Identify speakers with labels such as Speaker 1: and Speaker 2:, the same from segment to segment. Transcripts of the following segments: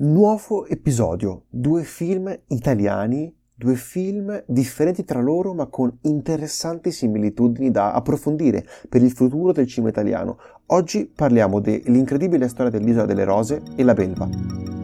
Speaker 1: Nuovo episodio, due film italiani, due film differenti tra loro ma con interessanti similitudini da approfondire per il futuro del cinema italiano. Oggi parliamo dell'incredibile storia dell'Isola delle Rose e la Belva.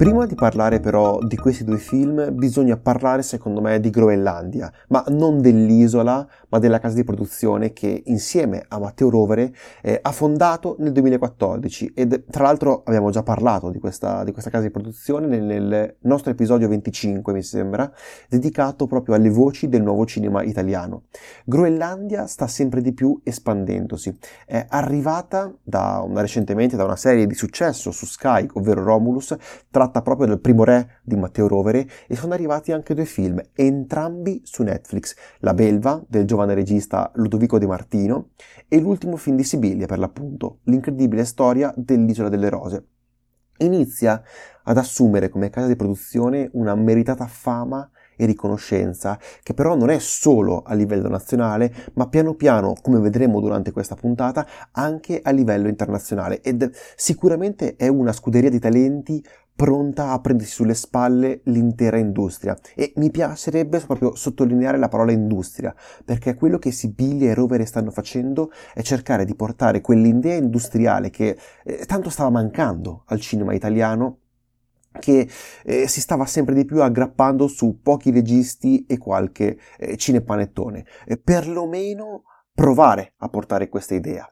Speaker 1: Prima di parlare però di questi due film bisogna parlare secondo me di Groenlandia, ma non dell'isola, ma della casa di produzione che insieme a Matteo Rovere eh, ha fondato nel 2014 ed tra l'altro abbiamo già parlato di questa, di questa casa di produzione nel, nel, nostro episodio 25 mi sembra, dedicato proprio alle voci del nuovo cinema italiano. Groenlandia sta sempre di più espandendosi, è arrivata da una, recentemente da una serie di successo su Sky, ovvero Romulus, tra tratta proprio del primo re di Matteo Rovere e sono arrivati anche due film, entrambi su Netflix, La Belva del giovane regista Ludovico De Martino e l'ultimo film di Sibilia per l'appunto, l'incredibile storia dell'Isola delle Rose. Inizia ad assumere come casa di produzione una meritata fama e riconoscenza, che però non è solo a livello nazionale, ma piano piano, come vedremo durante questa puntata, anche a livello internazionale ed sicuramente è una scuderia di talenti pronta a prendersi sulle spalle l'intera industria e mi piacerebbe proprio sottolineare la parola industria perché quello che Sibilia e Rovere stanno facendo è cercare di portare quell'idea industriale che eh, tanto stava mancando al cinema italiano che eh, si stava sempre di più aggrappando su pochi registi e qualche eh, cinepanettone. Eh, perlomeno provare a portare questa idea,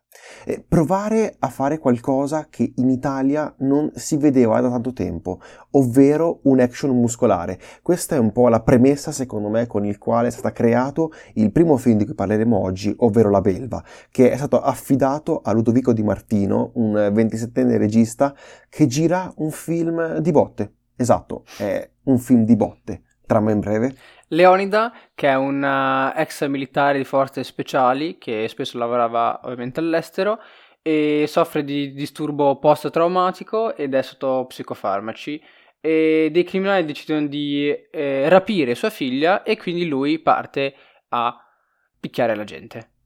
Speaker 1: provare a fare qualcosa che in Italia non si vedeva da tanto tempo, ovvero un action muscolare. Questa è un po' la premessa, secondo me, con il quale è stato creato il primo film di cui parleremo oggi, ovvero La Belva, che è stato affidato a Ludovico Di Martino, un 27enne regista che gira un film di botte. Esatto, è un film di botte. Trama in breve.
Speaker 2: Leonida, che è un uh, ex militare di forze speciali che spesso lavorava ovviamente all'estero e soffre di disturbo post-traumatico ed è sotto psicofarmaci e dei criminali decidono di eh, rapire sua figlia e quindi lui parte a picchiare la gente.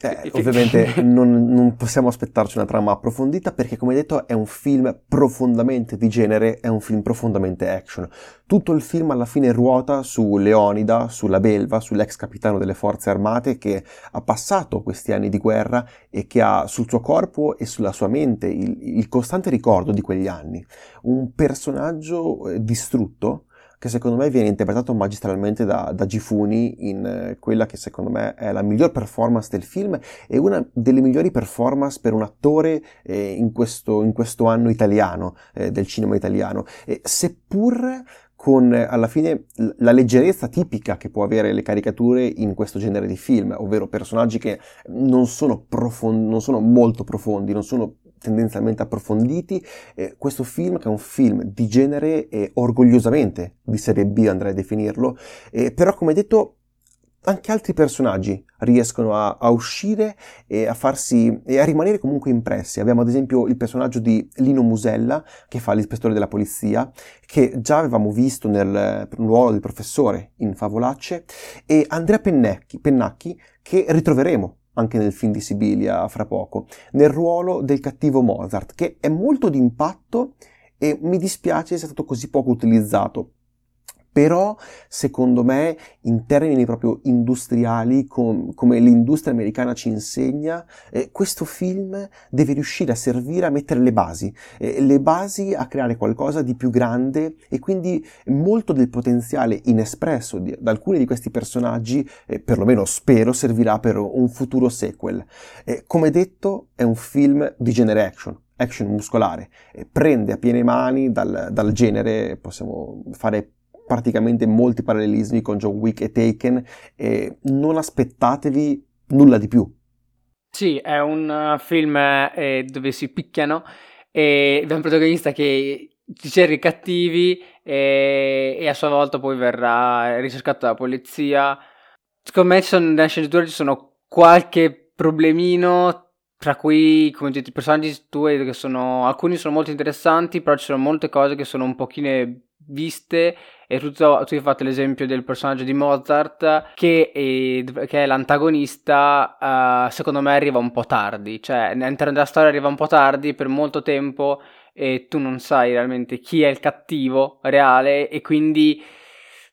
Speaker 1: Eh, ovviamente non, non, possiamo aspettarci una trama approfondita perché come detto è un film profondamente di genere, è un film profondamente action. Tutto il film alla fine ruota su Leonida, sulla belva, sull'ex capitano delle forze armate che ha passato questi anni di guerra e che ha sul suo corpo e sulla sua mente il, il costante ricordo di quegli anni. Un personaggio eh, distrutto che secondo me viene interpretato magistralmente da, da Gifuni in eh, quella che secondo me è la miglior performance del film e una delle migliori performance per un attore eh, in, questo, in, questo, anno italiano, eh, del cinema italiano. E seppur con alla fine la leggerezza tipica che può avere le caricature in questo genere di film, ovvero personaggi che non sono, profond- non sono molto profondi, non sono tendenzialmente approfonditi. Eh, questo film, che è un film di genere e orgogliosamente di serie B, andrei a definirlo, eh, però come detto anche altri personaggi riescono a, a, uscire e a farsi e a rimanere comunque impressi. Abbiamo ad esempio il personaggio di Lino Musella che fa l'ispettore della polizia, che già avevamo visto nel ruolo del professore in Favolacce, e Andrea Pennacchi, Pennacchi che ritroveremo anche nel film di Sibilia fra poco, nel ruolo del cattivo Mozart, che è molto d'impatto e mi dispiace sia stato così poco utilizzato però secondo me in termini proprio industriali com- come l'industria americana ci insegna eh, questo film deve riuscire a servire a mettere le basi. Eh, le basi a creare qualcosa di più grande e quindi molto del potenziale inespresso di, da alcuni di questi personaggi eh, perlomeno spero servirà per un futuro sequel. Come detto è un film di genere action action muscolare, prende a piene mani dal, dal genere, possiamo fare praticamente molti parallelismi con John Wick e Taken e non aspettatevi nulla di più.
Speaker 2: Sì, è un uh, film eh, dove si picchiano e abbiamo un protagonista che cerca i cattivi e, e, a sua volta poi verrà ricercato dalla polizia. Secondo me ci sono, nella sceneggiatura ci sono qualche problemino tra cui, come tutti i personaggi tu che sono, alcuni sono molto interessanti, però ci sono molte cose che sono un pochino viste e tutto, tu hai fatto l'esempio del personaggio di Mozart che è, che è l'antagonista, uh, secondo me arriva un po' tardi, cioè all'interno della storia arriva un po' tardi per molto tempo e tu non sai realmente chi è il cattivo reale e quindi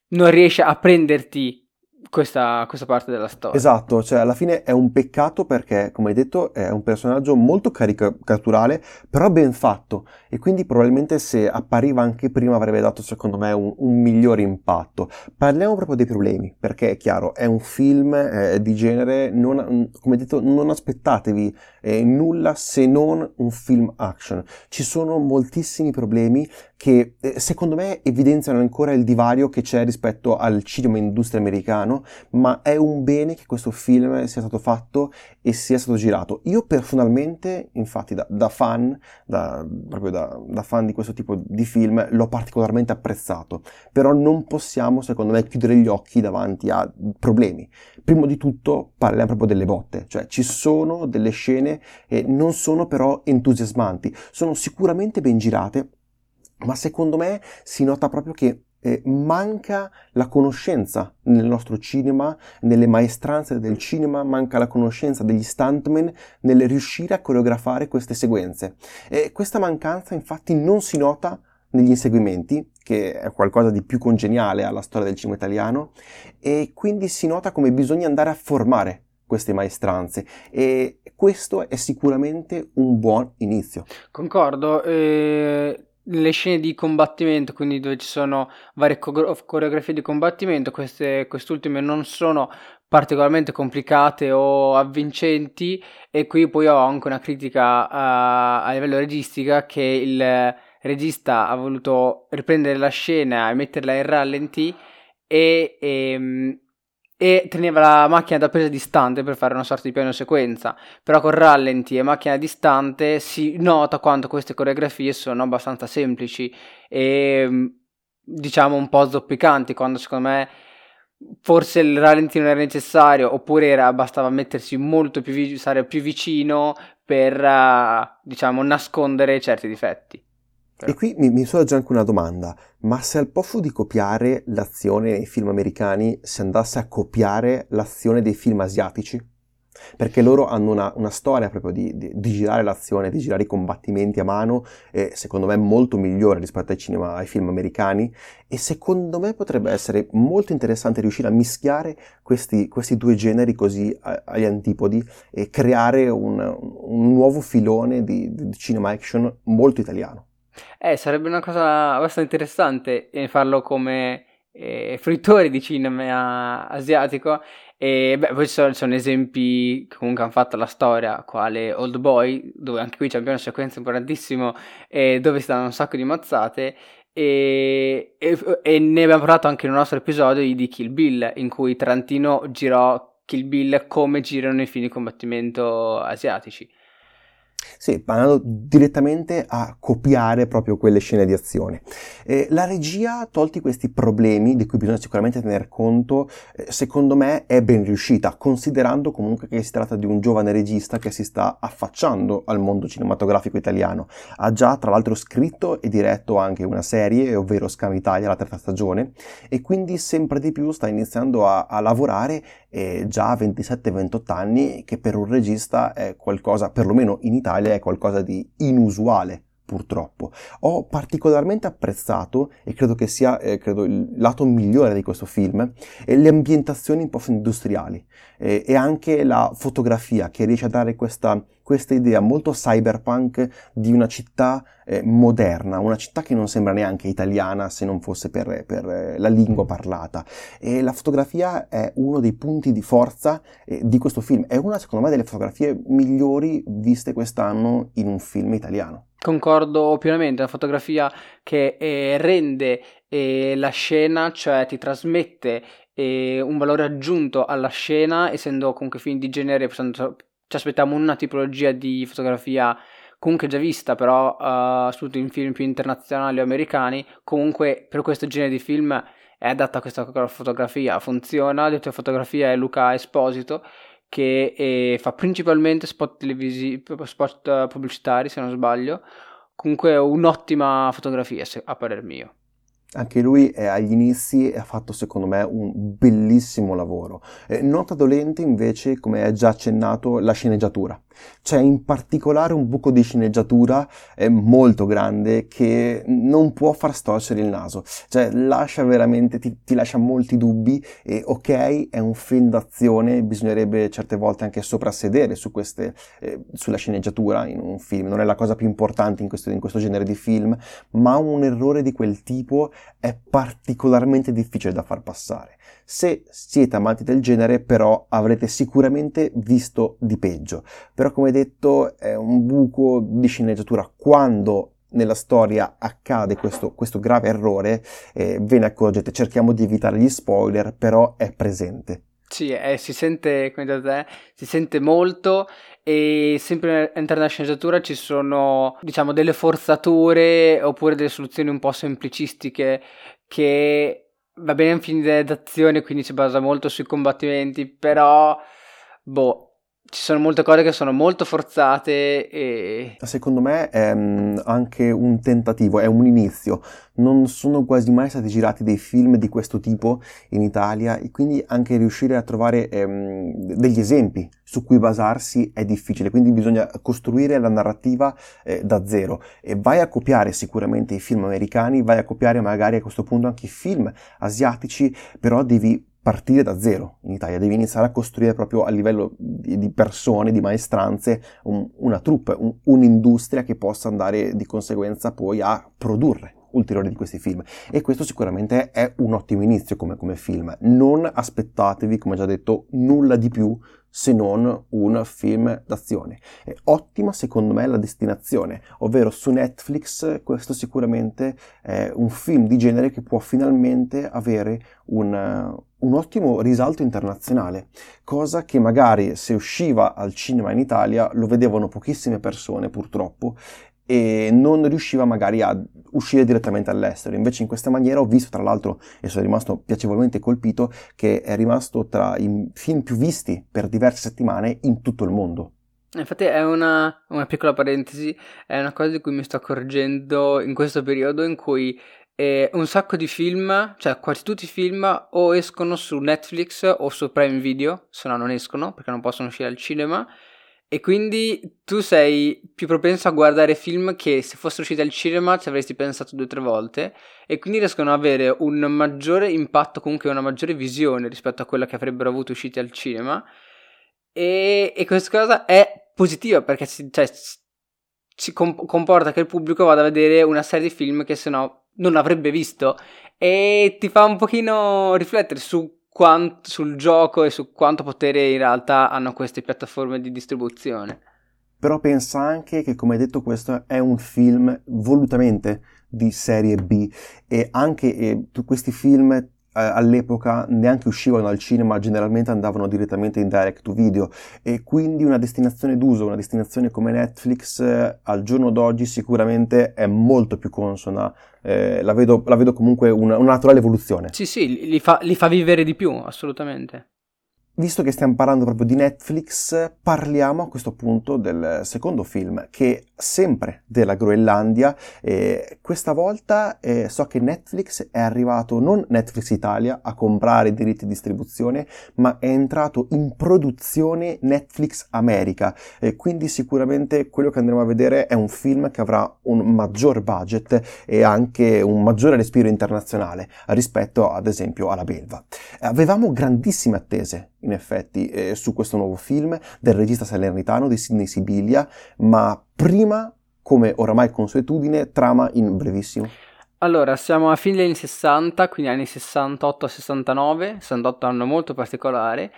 Speaker 2: non riesci a prenderti questa, questa, parte della storia.
Speaker 1: Esatto, cioè alla fine è un peccato perché, come hai detto, è un personaggio molto caricaturale, però ben fatto e quindi probabilmente se appariva anche prima avrebbe dato secondo me un, un migliore impatto. Parliamo proprio dei problemi, perché è chiaro, è un film eh, di genere, non, come detto, non aspettatevi eh, nulla se non un film action. Ci sono moltissimi problemi che eh, secondo me evidenziano ancora il divario che c'è rispetto al cinema industria americano, ma è un bene che questo film sia stato fatto e sia stato girato. Io personalmente, infatti, da, da fan, da, proprio da, da, fan di questo tipo di film, l'ho particolarmente apprezzato, però non possiamo, secondo me, chiudere gli occhi davanti a problemi. Prima di tutto parliamo proprio delle botte, cioè ci sono delle scene e non sono però entusiasmanti, sono sicuramente ben girate, ma secondo me si nota proprio che eh, manca la conoscenza nel nostro cinema, nelle maestranze del cinema, manca la conoscenza degli stuntmen nel riuscire a coreografare queste sequenze. E questa mancanza infatti non si nota negli inseguimenti, che è qualcosa di più congeniale alla storia del cinema italiano, e quindi si nota come bisogna andare a formare queste maestranze e questo è sicuramente un buon inizio.
Speaker 2: Concordo, eh, le scene di combattimento, quindi dove ci sono varie coreografie di combattimento, queste, quest'ultime non sono particolarmente complicate o avvincenti e qui poi ho anche una critica uh, a livello registica che il regista ha voluto riprendere la scena e metterla in rallenti e, e ehm, e teneva la macchina da presa distante per fare una sorta di piano sequenza. Però con rallenti e macchina distante si nota quanto queste coreografie sono abbastanza semplici e mm, diciamo un po' zoppicanti quando secondo me forse il rallenti non era necessario oppure era, bastava mettersi molto più, stare più vicino per uh, diciamo nascondere certi difetti.
Speaker 1: E qui mi, mi sorge anche una domanda, ma se al posto di copiare l'azione nei film americani si andasse a copiare l'azione dei film asiatici? Perché loro hanno una, una storia proprio di, di, di, girare l'azione, di girare i combattimenti a mano, e secondo me molto migliore rispetto ai, cinema, ai film americani, e secondo me potrebbe essere molto interessante riuscire a mischiare questi, questi due generi così agli antipodi e creare un, un nuovo filone di, di cinema action molto italiano.
Speaker 2: Eh, sarebbe una cosa abbastanza interessante eh, farlo come eh, fruitori di cinema asiatico. E beh, poi ci sono, sono, esempi che comunque hanno fatto la storia, quale Old Boy, dove anche qui c'è una sequenza importantissima, eh, dove si danno un sacco di mazzate. E, e, e, ne abbiamo parlato anche in un nostro episodio di Kill Bill, in cui Tarantino girò Kill Bill come girano i film di combattimento asiatici.
Speaker 1: Sì, andando direttamente a copiare proprio quelle scene di azione. Eh, la regia, tolti questi problemi di cui bisogna sicuramente tener conto, eh, secondo me è ben riuscita, considerando comunque che si tratta di un giovane regista che si sta affacciando al mondo cinematografico italiano. Ha già tra l'altro scritto e diretto anche una serie, ovvero Scam Italia, la terza stagione, e quindi sempre di più sta iniziando a, a lavorare eh, già a 27-28 anni, che per un regista è qualcosa, perlomeno in Italia, Italia è qualcosa di inusuale purtroppo. Ho particolarmente apprezzato, e credo che sia eh, credo il lato migliore di questo film, eh, le ambientazioni post-industriali eh, e anche la fotografia che riesce a dare questa, questa idea molto cyberpunk di una città eh, moderna, una città che non sembra neanche italiana se non fosse per, per eh, la lingua parlata. E la fotografia è uno dei punti di forza eh, di questo film, è una secondo me delle fotografie migliori viste quest'anno in un film italiano.
Speaker 2: Concordo pienamente, la fotografia che eh, rende eh, la scena, cioè ti trasmette eh, un valore aggiunto alla scena, essendo comunque film di genere, ci aspettiamo una tipologia di fotografia comunque già vista, però uh, soprattutto in film più internazionali o americani, comunque per questo genere di film è adatta questa fotografia, funziona, direttore di fotografia è Luca Esposito che eh, fa principalmente spot televisivi, spot pubblicitari se non sbaglio, comunque un'ottima fotografia a parer mio.
Speaker 1: Anche lui è agli inizi e ha fatto secondo me un bellissimo lavoro. Eh, nota dolente invece, come è già accennato, la sceneggiatura. C'è in particolare un buco di sceneggiatura eh, molto grande che non può far storcere il naso, cioè lascia veramente, ti, ti lascia molti dubbi e ok, è un film d'azione, bisognerebbe certe volte anche soprassedere su queste, eh, sulla sceneggiatura in un film, non è la cosa più importante in questo, in questo genere di film, ma un errore di quel tipo è particolarmente difficile da far passare. Se siete amanti del genere, però, avrete sicuramente visto di peggio. Però, come detto, è un buco di sceneggiatura. Quando nella storia accade questo, questo grave errore, eh, ve ne accorgete. Cerchiamo di evitare gli spoiler, però è presente.
Speaker 2: Sì, eh, si sente, come da te, si sente molto e sempre all'interno della sceneggiatura ci sono, diciamo, delle forzature oppure delle soluzioni un po' semplicistiche che va bene un film d'azione, quindi si basa molto sui combattimenti, però, boh, ci sono molte cose che sono molto forzate e...
Speaker 1: Secondo me è mm, anche un tentativo, è un inizio. Non sono quasi mai stati girati dei film di questo tipo in Italia e quindi anche riuscire a trovare ehm, degli esempi su cui basarsi è difficile, quindi bisogna costruire la narrativa eh, da zero e vai a copiare sicuramente i film americani, vai a copiare magari a questo punto anche i film asiatici, però devi partire da zero in Italia, devi iniziare a costruire proprio a livello di, persone, di maestranze, un, una troupe, un, un'industria che possa andare di conseguenza poi a produrre ulteriori di questi film e questo sicuramente è un ottimo inizio come, come film. Non aspettatevi, come già detto, nulla di più se non un film d'azione. È ottima secondo me la destinazione, ovvero su Netflix questo sicuramente è un film di genere che può finalmente avere un, un ottimo risalto internazionale, cosa che magari se usciva al cinema in Italia lo vedevano pochissime persone purtroppo e non riusciva magari a uscire direttamente all'estero. Invece in questa maniera ho visto, tra l'altro, e sono rimasto piacevolmente colpito, che è rimasto tra i film più visti per diverse settimane in tutto il mondo.
Speaker 2: Infatti è una, una piccola parentesi, è una cosa di cui mi sto accorgendo in questo periodo in cui eh, un sacco di film, cioè quasi tutti i film o escono su Netflix o su Prime Video, se no non escono perché non possono uscire al cinema e quindi tu sei più propenso a guardare film che se fossero usciti al cinema ci avresti pensato due o tre volte e quindi riescono ad avere un maggiore impatto, comunque una maggiore visione rispetto a quella che avrebbero avuto usciti al cinema. E, e questa cosa è positiva perché si, cioè, si comporta che il pubblico vada a vedere una serie di film che se no non avrebbe visto e ti fa un pochino riflettere su quant- sul gioco e su quanto potere in realtà hanno queste piattaforme di distribuzione.
Speaker 1: Però pensa anche che, come detto, questo è un film volutamente di serie B e anche eh, questi film eh, all'epoca neanche uscivano al cinema, generalmente andavano direttamente in direct to video e quindi una destinazione d'uso, una destinazione come Netflix eh, al giorno d'oggi sicuramente è molto più consona, eh, la, vedo, la, vedo, comunque una, una, naturale evoluzione.
Speaker 2: Sì, sì, li fa, li fa vivere di più, assolutamente.
Speaker 1: Visto che stiamo parlando proprio di Netflix, parliamo a questo punto del secondo film, che sempre della Groenlandia. E questa volta eh, so che Netflix è arrivato, non Netflix Italia, a comprare i diritti di distribuzione, ma è entrato in produzione Netflix America. E quindi sicuramente quello che andremo a vedere è un film che avrà un maggior budget e anche un maggiore respiro internazionale rispetto ad esempio alla Belva. Avevamo grandissime attese in effetti eh, su questo nuovo film del regista salernitano di Sidney Sibilia, ma prima, come oramai consuetudine, trama in brevissimo.
Speaker 2: Allora, siamo a fine degli anni 60, quindi anni 68-69, 68 anno molto particolare,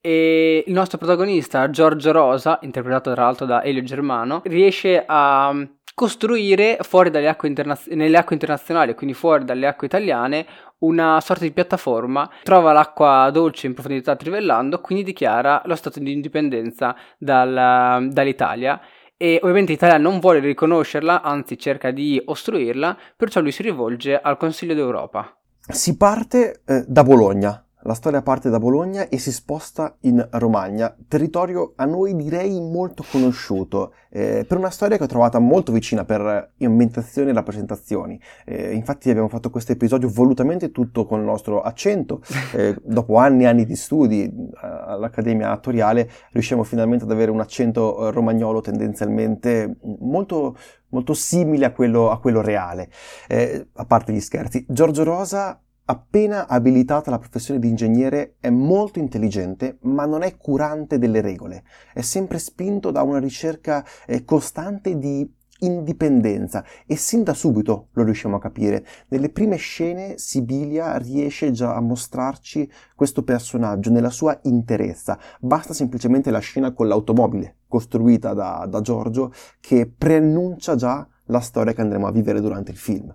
Speaker 2: e il nostro protagonista, Giorgio Rosa, interpretato tra l'altro da Elio Germano, riesce a costruire fuori dalle acque, internaz- nelle acque internazionali, quindi fuori dalle acque italiane, una sorta di piattaforma, trova l'acqua dolce in profondità trivellando, quindi dichiara lo stato di indipendenza dal, dall'Italia e ovviamente l'Italia non vuole riconoscerla, anzi cerca di ostruirla, perciò lui si rivolge al Consiglio d'Europa.
Speaker 1: Si parte eh, da Bologna, La storia parte da Bologna e si sposta in Romagna, territorio a noi direi molto conosciuto, eh, per una storia che ho trovata molto vicina per ambientazioni e rappresentazioni. Eh, infatti abbiamo fatto questo episodio volutamente tutto con il nostro accento. Eh, dopo anni e anni di studi eh, all'Accademia Attoriale riusciamo finalmente ad avere un accento romagnolo tendenzialmente molto molto simile a quello, a quello reale, eh, a parte gli scherzi. Giorgio Rosa appena abilitata alla professione di ingegnere, è molto intelligente, ma non è curante delle regole. È sempre spinto da una ricerca eh, costante di indipendenza e sin da subito lo riusciamo a capire. Nelle prime scene Sibilia riesce già a mostrarci questo personaggio nella sua interezza. Basta semplicemente la scena con l'automobile costruita da, da Giorgio che preannuncia già la storia che andremo a vivere durante il film.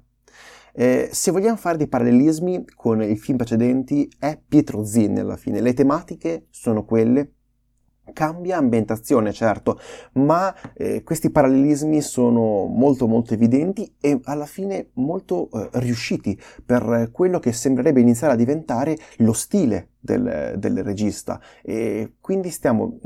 Speaker 1: Eh, se vogliamo fare dei parallelismi con i film precedenti, è Pietro Zinni alla fine. Le tematiche sono quelle, cambia ambientazione, certo, ma eh, questi parallelismi sono molto molto evidenti e alla fine molto eh, riusciti per quello che sembrerebbe iniziare a diventare lo stile del, del regista e quindi stiamo,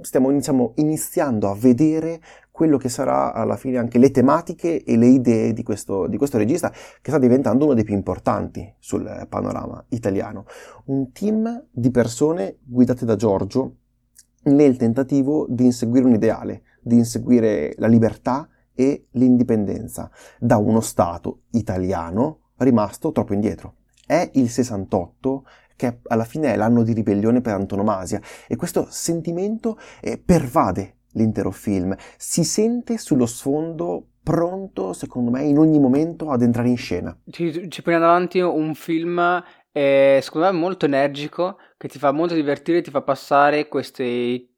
Speaker 1: stiamo iniziamo, iniziando a vedere quello che sarà alla fine anche le tematiche e le idee di questo, di questo regista che sta diventando uno dei più importanti sul panorama italiano. Un team di persone guidate da Giorgio nel tentativo di inseguire un ideale, di inseguire la libertà e l'indipendenza da uno Stato italiano rimasto troppo indietro. È il 68 che alla fine è l'anno di ribellione per antonomasia e questo sentimento eh, pervade l'intero film, si sente sullo sfondo pronto, secondo me, in ogni momento ad entrare in scena.
Speaker 2: Ci, ci pone davanti un film è secondo me molto energico, che ti fa molto divertire, ti fa passare queste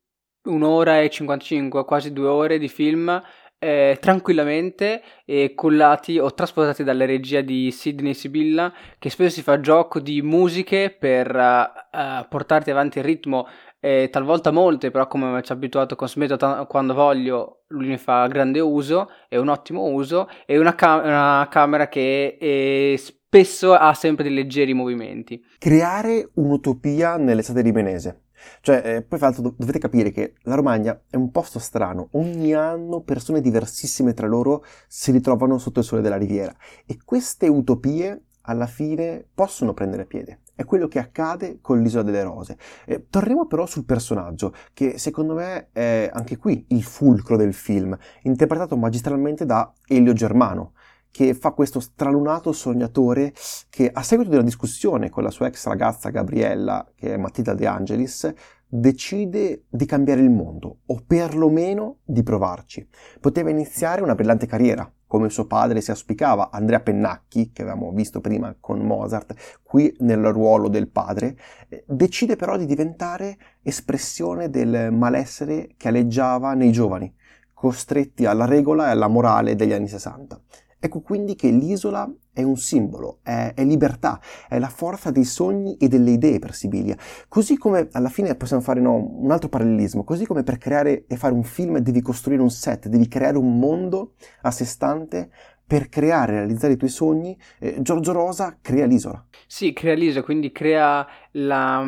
Speaker 2: un'ora e 55, quasi due ore di film eh, tranquillamente e collati o trasportati dalla regia di Sidney Sibilla che spesso si fa gioco di musiche per uh, portarti avanti il ritmo eh, talvolta molte però come ci ha abituato con Smeto t- quando voglio lui ne fa grande uso e un ottimo uso e una, cam- una camera che è spesso ha sempre dei leggeri movimenti.
Speaker 1: Creare un'utopia nell'estate rimenese. Cioè, eh, poi fra l'altro dovete capire che la Romagna è un posto strano, ogni anno persone diversissime tra loro si ritrovano sotto il sole della riviera e queste utopie alla fine possono prendere piede. È quello che accade con l'Isola delle Rose. Eh, torniamo però sul personaggio, che secondo me è anche qui il fulcro del film, interpretato magistralmente da Elio Germano, che fa questo stralunato sognatore che a seguito di una discussione con la sua ex ragazza Gabriella, che è Matilda De Angelis, decide di cambiare il mondo, o perlomeno di provarci. Poteva iniziare una brillante carriera, come suo padre si auspicava, Andrea Pennacchi, che avevamo visto prima con Mozart, qui nel ruolo del padre, eh, decide però di diventare espressione del malessere che aleggiava nei giovani, costretti alla regola e alla morale degli anni 60. Ecco quindi che l'isola è un simbolo, è, è, libertà, è la forza dei sogni e delle idee per Sibilia. Così come alla fine possiamo fare no, un altro parallelismo, così come per creare e fare un film devi costruire un set, devi creare un mondo a sé stante per creare e realizzare i tuoi sogni, eh, Giorgio Rosa crea l'isola.
Speaker 2: Sì, crea l'isola, quindi crea la,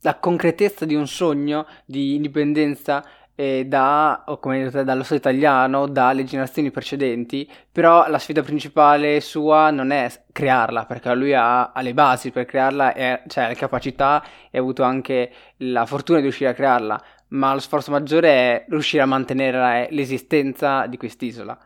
Speaker 2: la concretezza di un sogno di indipendenza da, come detto, dallo Stato italiano, dalle generazioni precedenti, però la sfida principale sua non è crearla, perché lui ha, ha le basi per crearla, e, cioè le capacità e ha avuto anche la fortuna di riuscire a crearla, ma lo sforzo maggiore è riuscire a mantenere l'esistenza di quest'isola.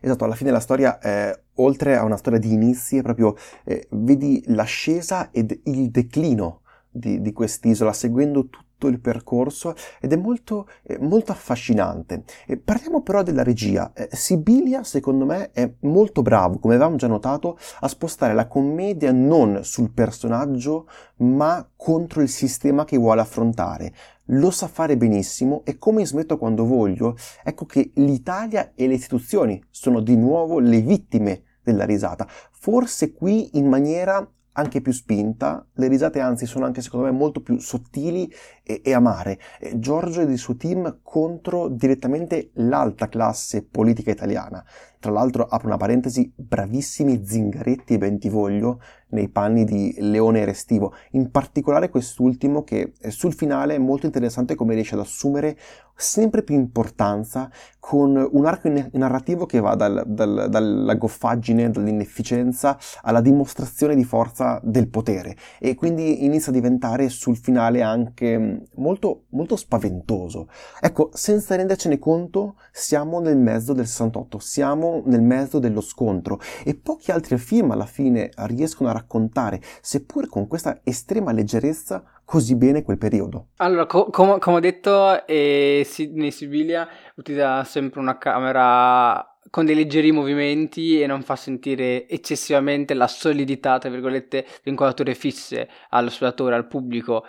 Speaker 1: Esatto, alla fine la storia, eh, oltre a una storia di inizi, è proprio, eh, vedi l'ascesa ed il declino di, di quest'isola, seguendo tutto tutto il percorso ed è molto, eh, molto affascinante. E parliamo però della regia. Eh, Sibilia, secondo me, è molto bravo, come avevamo già notato, a spostare la commedia non sul personaggio, ma contro il sistema che vuole affrontare. Lo sa fare benissimo e come smetto quando voglio, ecco che l'Italia e le istituzioni sono di nuovo le vittime della risata. Forse qui in maniera anche più spinta, le risate anzi sono anche secondo me molto più sottili e, e amare. E Giorgio ed il suo team contro direttamente l'alta classe politica italiana. Tra l'altro apro una parentesi, bravissimi Zingaretti e Bentivoglio nei panni di Leone Restivo, in particolare quest'ultimo che eh, sul finale è molto interessante come riesce ad assumere sempre più importanza con un arco narrativo che va dal, dal, dalla goffaggine, dall'inefficienza alla dimostrazione di forza del potere. E quindi inizia a diventare sul finale anche mm, molto, molto spaventoso. Ecco, senza rendercene conto, siamo nel mezzo del 68, siamo nel mezzo dello scontro e pochi altri film alla fine riescono a raccontare seppur con questa estrema leggerezza, così bene quel periodo.
Speaker 2: Allora, co- com- come ho detto, eh, Sidney Sibilia utilizza sempre una camera con dei leggeri movimenti e non fa sentire eccessivamente la solidità, tra virgolette, le inquadrature fisse allo spettatore, al pubblico,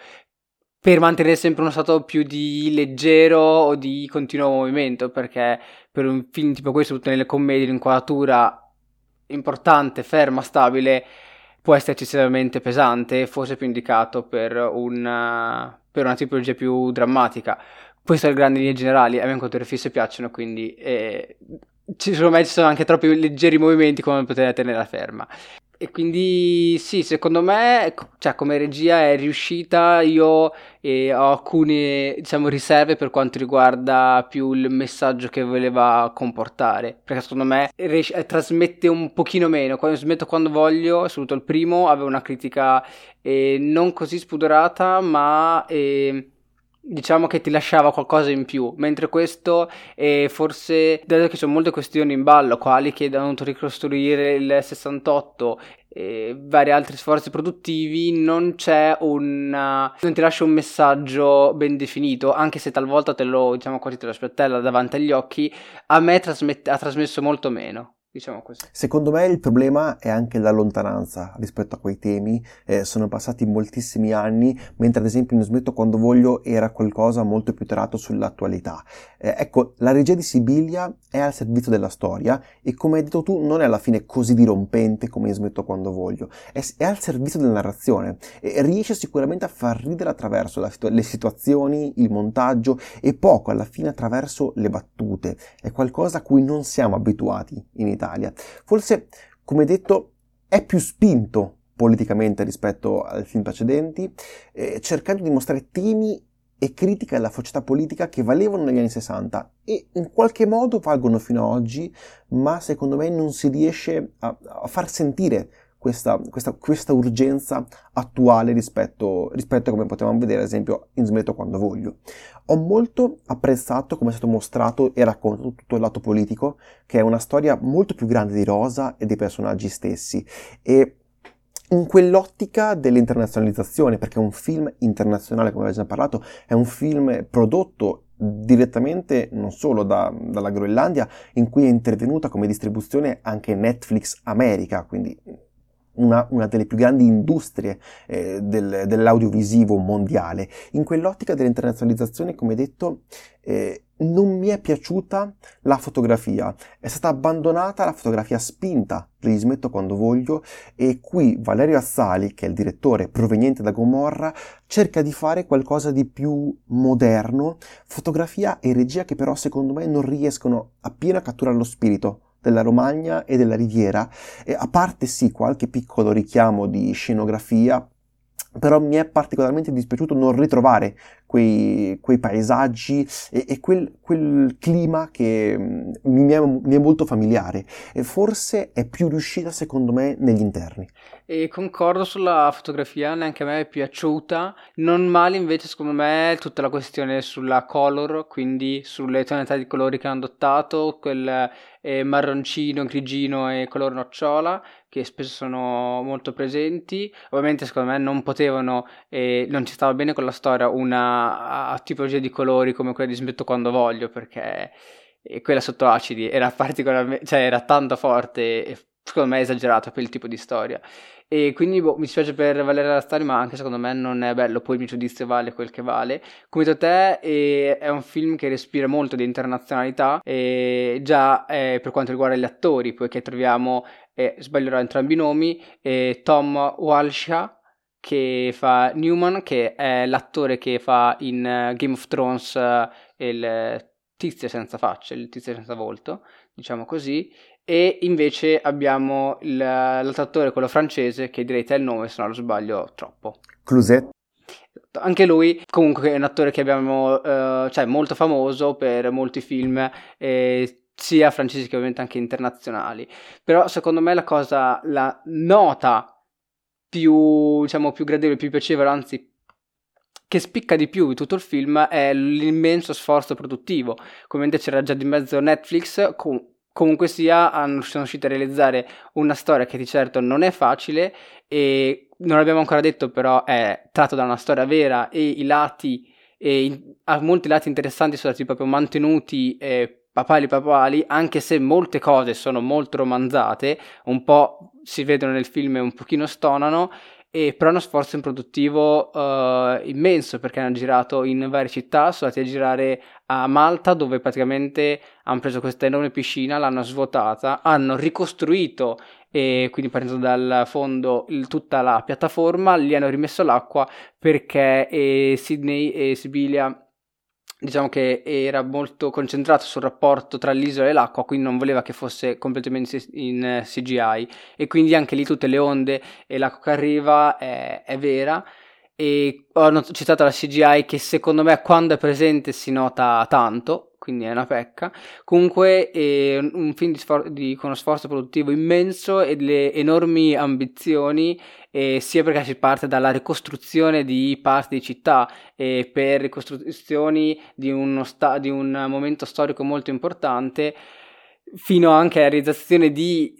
Speaker 2: per mantenere sempre uno stato più di leggero o di continuo movimento, perché per un film tipo questo, soprattutto nelle commedie, l'inquadratura importante, ferma, stabile, può essere eccessivamente pesante, forse più indicato per una, per una tipologia più drammatica. Questo è il grande linee generali, a me incontri fisse piacciono, quindi eh, secondo me ci sono anche troppi leggeri movimenti come poter tenerla ferma. E quindi sì, secondo me, cioè, come regia è riuscita, io eh, ho alcune diciamo, riserve per quanto riguarda più il messaggio che voleva comportare, perché secondo me riesce, eh, trasmette un pochino meno, quando smetto quando voglio, soprattutto il primo, aveva una critica eh, non così spudorata, ma eh, diciamo che ti lasciava qualcosa in più, mentre questo è forse, dato che ci sono molte questioni in ballo, quali che hanno dovuto ricostruire il 68 e vari altri sforzi produttivi, non c'è un... non ti lascia un messaggio ben definito, anche se talvolta te lo, diciamo quasi te lo aspettella davanti agli occhi, a me trasmette, ha trasmesso molto meno diciamo così.
Speaker 1: Secondo me il problema è anche la lontananza rispetto a quei temi, eh, sono passati moltissimi anni, mentre ad esempio in Smetto quando voglio era qualcosa molto più tratto sull'attualità. Eh, ecco, la regia di Sibilia è al servizio della storia e come hai detto tu non è alla fine così dirompente come in Smetto quando voglio, è, è al servizio della narrazione e riesce sicuramente a far ridere attraverso la, le situazioni, il montaggio e poco alla fine attraverso le battute. È qualcosa a cui non siamo abituati in Italia Italia. Forse, come detto, è più spinto politicamente rispetto ai film precedenti, eh, cercando di mostrare temi e critiche alla società politica che valevano negli anni 60 e in qualche modo valgono fino ad oggi, ma secondo me non si riesce a, a far sentire questa, questa, questa urgenza attuale rispetto, rispetto, a come potevamo vedere ad esempio in Smetto quando voglio. Ho molto apprezzato come è stato mostrato e raccontato tutto il lato politico, che è una storia molto più grande di Rosa e dei personaggi stessi e in quell'ottica dell'internazionalizzazione, perché è un film internazionale, come abbiamo già parlato, è un film prodotto direttamente non solo da, dalla Groenlandia, in cui è intervenuta come distribuzione anche Netflix America, quindi una, una, delle più grandi industrie eh, del, dell'audiovisivo mondiale. In quell'ottica dell'internazionalizzazione, come detto, eh, non mi è piaciuta la fotografia. È stata abbandonata la fotografia spinta li smetto quando voglio e qui Valerio Assali, che è il direttore proveniente da Gomorra, cerca di fare qualcosa di più moderno, fotografia e regia che però secondo me non riescono appieno a catturare lo spirito della Romagna e della Riviera, e a parte sì qualche piccolo richiamo di scenografia, però mi è particolarmente dispiaciuto non ritrovare quei, quei paesaggi e, e quel, quel, clima che mm, mi è, mi è, molto familiare e forse è più riuscita secondo me negli interni.
Speaker 2: E concordo sulla fotografia, neanche a me è piaciuta, non male invece secondo me tutta la questione sulla color, quindi sulle tonalità di colori che hanno adottato, quel eh, marroncino, grigino e color nocciola che spesso sono molto presenti. Ovviamente secondo me non potevano, eh, non ci stava bene con la storia una tipologia di colori come quella di Smetto quando voglio perché eh, quella sotto acidi era particolarmente, cioè era tanto forte e secondo me esagerato per il tipo di storia. E quindi boh, mi spiace per Valeria Rastari, ma anche secondo me non è bello. Poi il mio giudizio vale quel che vale. Come detto te, eh, è un film che respira molto di internazionalità. E già eh, per quanto riguarda gli attori, poiché troviamo, eh, sbaglierò entrambi i nomi, eh, Tom Walsha che fa Newman, che è l'attore che fa in uh, Game of Thrones uh, il tizio senza faccia, il tizio senza volto, diciamo così, e invece abbiamo il, l'altro attore, quello francese, che direte il nome, se non lo sbaglio troppo.
Speaker 1: Cluzet.
Speaker 2: Anche lui comunque è un attore che abbiamo, eh, cioè molto famoso per molti film, eh, sia francesi che ovviamente anche internazionali. Però secondo me la cosa, la nota più, diciamo, più gradevole, più piacevole, anzi che spicca di più di tutto il film è l'immenso sforzo produttivo. Come c'era già di mezzo Netflix, comunque sia, hanno, sono riusciti a realizzare una storia che di certo non è facile e non l'abbiamo ancora detto, però è tratto da una storia vera e i lati, e in, molti lati interessanti sono stati proprio mantenuti eh, papali papali, anche se molte cose sono molto romanzate, un po' si vedono nel film e un pochino stonano, e però è uno sforzo improduttivo uh, immenso perché hanno girato in varie città, sono andati a girare a Malta dove praticamente hanno preso questa enorme piscina, l'hanno svuotata, hanno ricostruito e quindi partendo dal fondo il, tutta la piattaforma, gli hanno rimesso l'acqua perché eh, Sydney e Sibilia diciamo che era molto concentrato sul rapporto tra l'isola e l'acqua, quindi non voleva che fosse completamente in CGI e quindi anche lì tutte le onde e l'acqua che arriva è, è vera. E ho citato la CGI che secondo me quando è presente si nota tanto, quindi è una pecca. Comunque è un film di sfor- di, con uno sforzo produttivo immenso e delle enormi ambizioni, eh, sia perché si parte dalla ricostruzione di parti di città e per ricostruzioni di, sta- di un momento storico molto importante, fino anche alla realizzazione di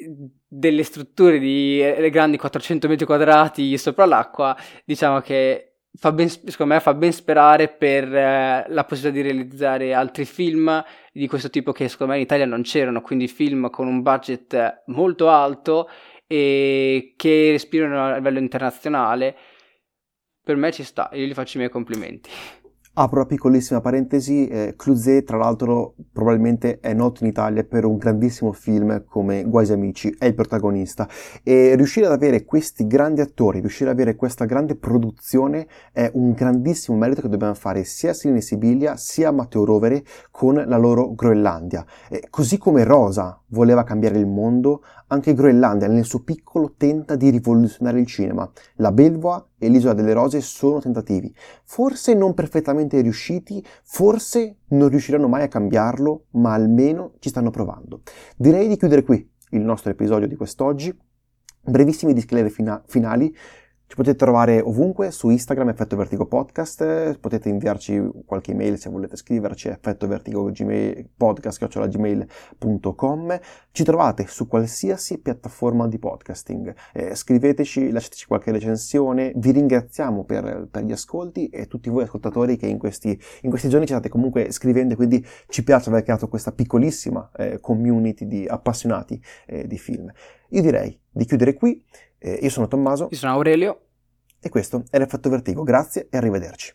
Speaker 2: delle strutture di eh, grandi 400 metri quadrati sopra l'acqua, diciamo che fa ben, secondo me fa ben sperare per eh, la possibilità di realizzare altri film di questo tipo che secondo me in Italia non c'erano, quindi film con un budget molto alto e che respirano a livello internazionale. Per me ci sta, io gli faccio i miei complimenti.
Speaker 1: Apro una piccolissima parentesi, eh, Cluzet tra l'altro probabilmente è noto in Italia per un grandissimo film come Guai Amici, è il protagonista e riuscire ad avere questi grandi attori, riuscire ad avere questa grande produzione è un grandissimo merito che dobbiamo fare sia a Silene Sibilia sia a Matteo Rovere con la loro Groenlandia. E così come Rosa voleva cambiare il mondo, anche Groenlandia nel suo piccolo tenta di rivoluzionare il cinema. La Belvoa e l'Isola delle Rose sono tentativi, forse non perfettamente riusciti, forse non riusciranno mai a cambiarlo, ma almeno ci stanno provando. Direi di chiudere qui il nostro episodio di quest'oggi. Brevissimi disclaimer fina- finali. Ci potete trovare ovunque su Instagram Effetto Vertigo Podcast, potete inviarci qualche email se volete scriverci effetto vertigo podcast.gmail.com Ci trovate su qualsiasi piattaforma di podcasting. Eh, scriveteci, lasciateci qualche recensione. Vi ringraziamo per, per, gli ascolti e tutti voi ascoltatori che in questi, in questi giorni ci state comunque scrivendo, quindi ci piace aver creato questa piccolissima eh, community di appassionati eh, di film. Io direi di chiudere qui. Eh, io sono Tommaso.
Speaker 2: Io sono Aurelio.
Speaker 1: E questo è l'effetto vertigo. Grazie e arrivederci.